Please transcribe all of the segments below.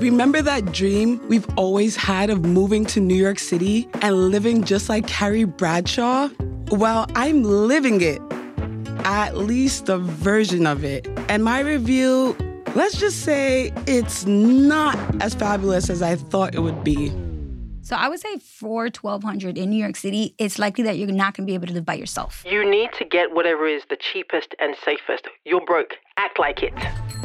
Remember that dream we've always had of moving to New York City and living just like Carrie Bradshaw? Well, I'm living it. At least a version of it. And my review, let's just say it's not as fabulous as I thought it would be. So I would say for 1200 in New York City, it's likely that you're not going to be able to live by yourself. You need to get whatever is the cheapest and safest. You're broke. Act like it.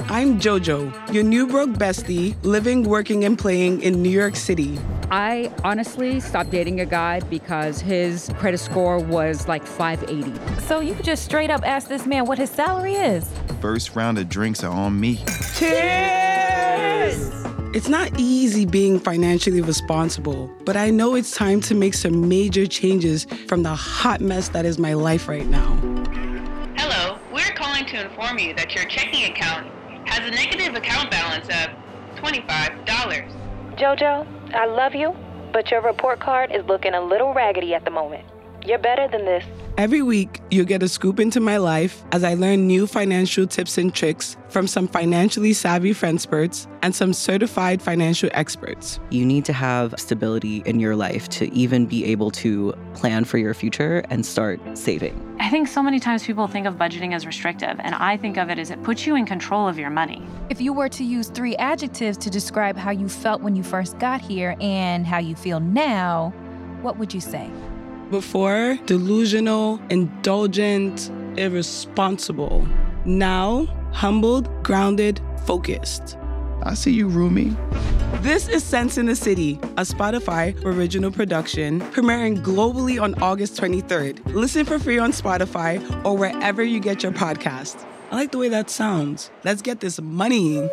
I'm JoJo, your new broke bestie, living, working, and playing in New York City. I honestly stopped dating a guy because his credit score was like 580. So you could just straight up ask this man what his salary is. First round of drinks are on me. Cheers! It's not easy being financially responsible, but I know it's time to make some major changes from the hot mess that is my life right now. Hello, we're calling to inform you that your checking account has a negative account balance of $25. Jojo, I love you, but your report card is looking a little raggedy at the moment. You're better than this. Every week, you'll get a scoop into my life as I learn new financial tips and tricks from some financially savvy friendspurts and some certified financial experts. You need to have stability in your life to even be able to plan for your future and start saving. I think so many times people think of budgeting as restrictive, and I think of it as it puts you in control of your money. If you were to use three adjectives to describe how you felt when you first got here and how you feel now, what would you say? Before, delusional, indulgent, irresponsible. Now, humbled, grounded, focused. I see you, Rumi. This is Cents & The City, a Spotify original production premiering globally on August 23rd. Listen for free on Spotify or wherever you get your podcast. I like the way that sounds. Let's get this money.